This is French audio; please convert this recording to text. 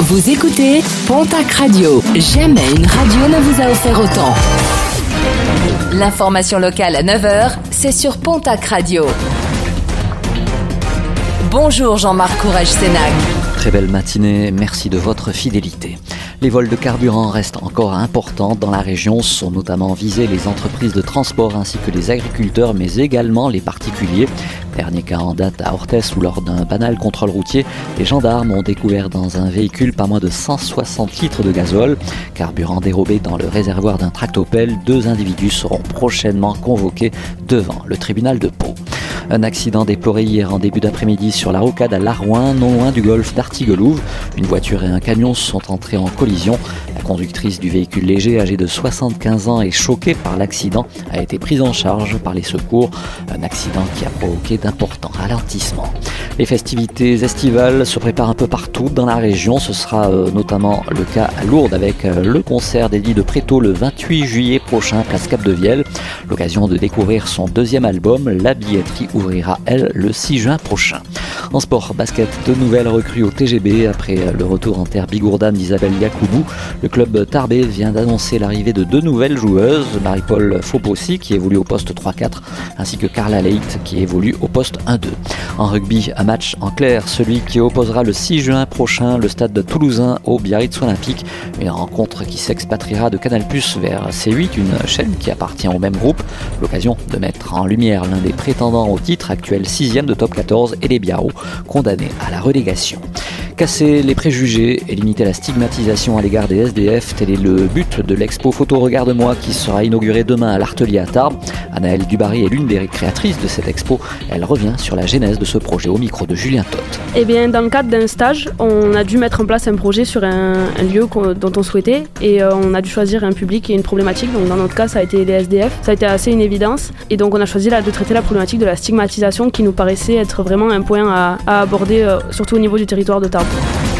Vous écoutez Pontac Radio. Jamais une radio ne vous a offert autant. L'information locale à 9h, c'est sur Pontac Radio. Bonjour Jean-Marc Courage Sénac. Très belle matinée, merci de votre fidélité. Les vols de carburant restent encore importants dans la région, sont notamment visés les entreprises de transport ainsi que les agriculteurs, mais également les particuliers. Dernier cas en date à Orthès où lors d'un banal contrôle routier, les gendarmes ont découvert dans un véhicule pas moins de 160 litres de gazole. Carburant dérobé dans le réservoir d'un tractopelle, deux individus seront prochainement convoqués devant le tribunal de Pau. Un accident déploré hier en début d'après-midi sur la rocade à Larouin, non loin du golfe d'Artigelouve. Une voiture et un camion sont entrés en collision. Conductrice du véhicule léger, âgée de 75 ans et choquée par l'accident, a été prise en charge par les secours. Un accident qui a provoqué d'importants ralentissements. Les festivités estivales se préparent un peu partout dans la région. Ce sera euh, notamment le cas à Lourdes avec euh, le concert d'Eddie de Préto le 28 juillet prochain, place Cap de Vielle. L'occasion de découvrir son deuxième album. La billetterie ouvrira, elle, le 6 juin prochain. En sport, basket, de nouvelles recrues au TGB après euh, le retour en terre bigourdane d'Isabelle Yacoubou. Le club Tarbé vient d'annoncer l'arrivée de deux nouvelles joueuses, Marie-Paul Fopossi qui évolue au poste 3-4 ainsi que Carla Leit qui évolue au poste 1-2. En rugby, un match en clair, celui qui opposera le 6 juin prochain le stade de Toulousain au Biarritz Olympique. Une rencontre qui s'expatriera de Canal Plus vers C8, une chaîne qui appartient au même groupe. L'occasion de mettre en lumière l'un des prétendants au titre, actuel 6 de top 14 et les Biarros, condamnés à la relégation. Casser les préjugés et limiter la stigmatisation à l'égard des SDF, tel est le but de l'expo Photo Regarde-moi qui sera inaugurée demain à l'Artelier à Tarbes. Anaëlle Dubarry est l'une des créatrices de cette expo. Elle revient sur la genèse de ce projet au micro de Julien Todt. Eh bien, dans le cadre d'un stage, on a dû mettre en place un projet sur un, lieu dont on souhaitait et euh, on a dû choisir un public et une problématique. Donc, dans notre cas, ça a été les SDF. Ça a été assez une évidence et donc on a choisi de traiter la problématique de la stigmatisation qui nous paraissait être vraiment un point à, aborder, euh, surtout au niveau du territoire de Tarbes. up.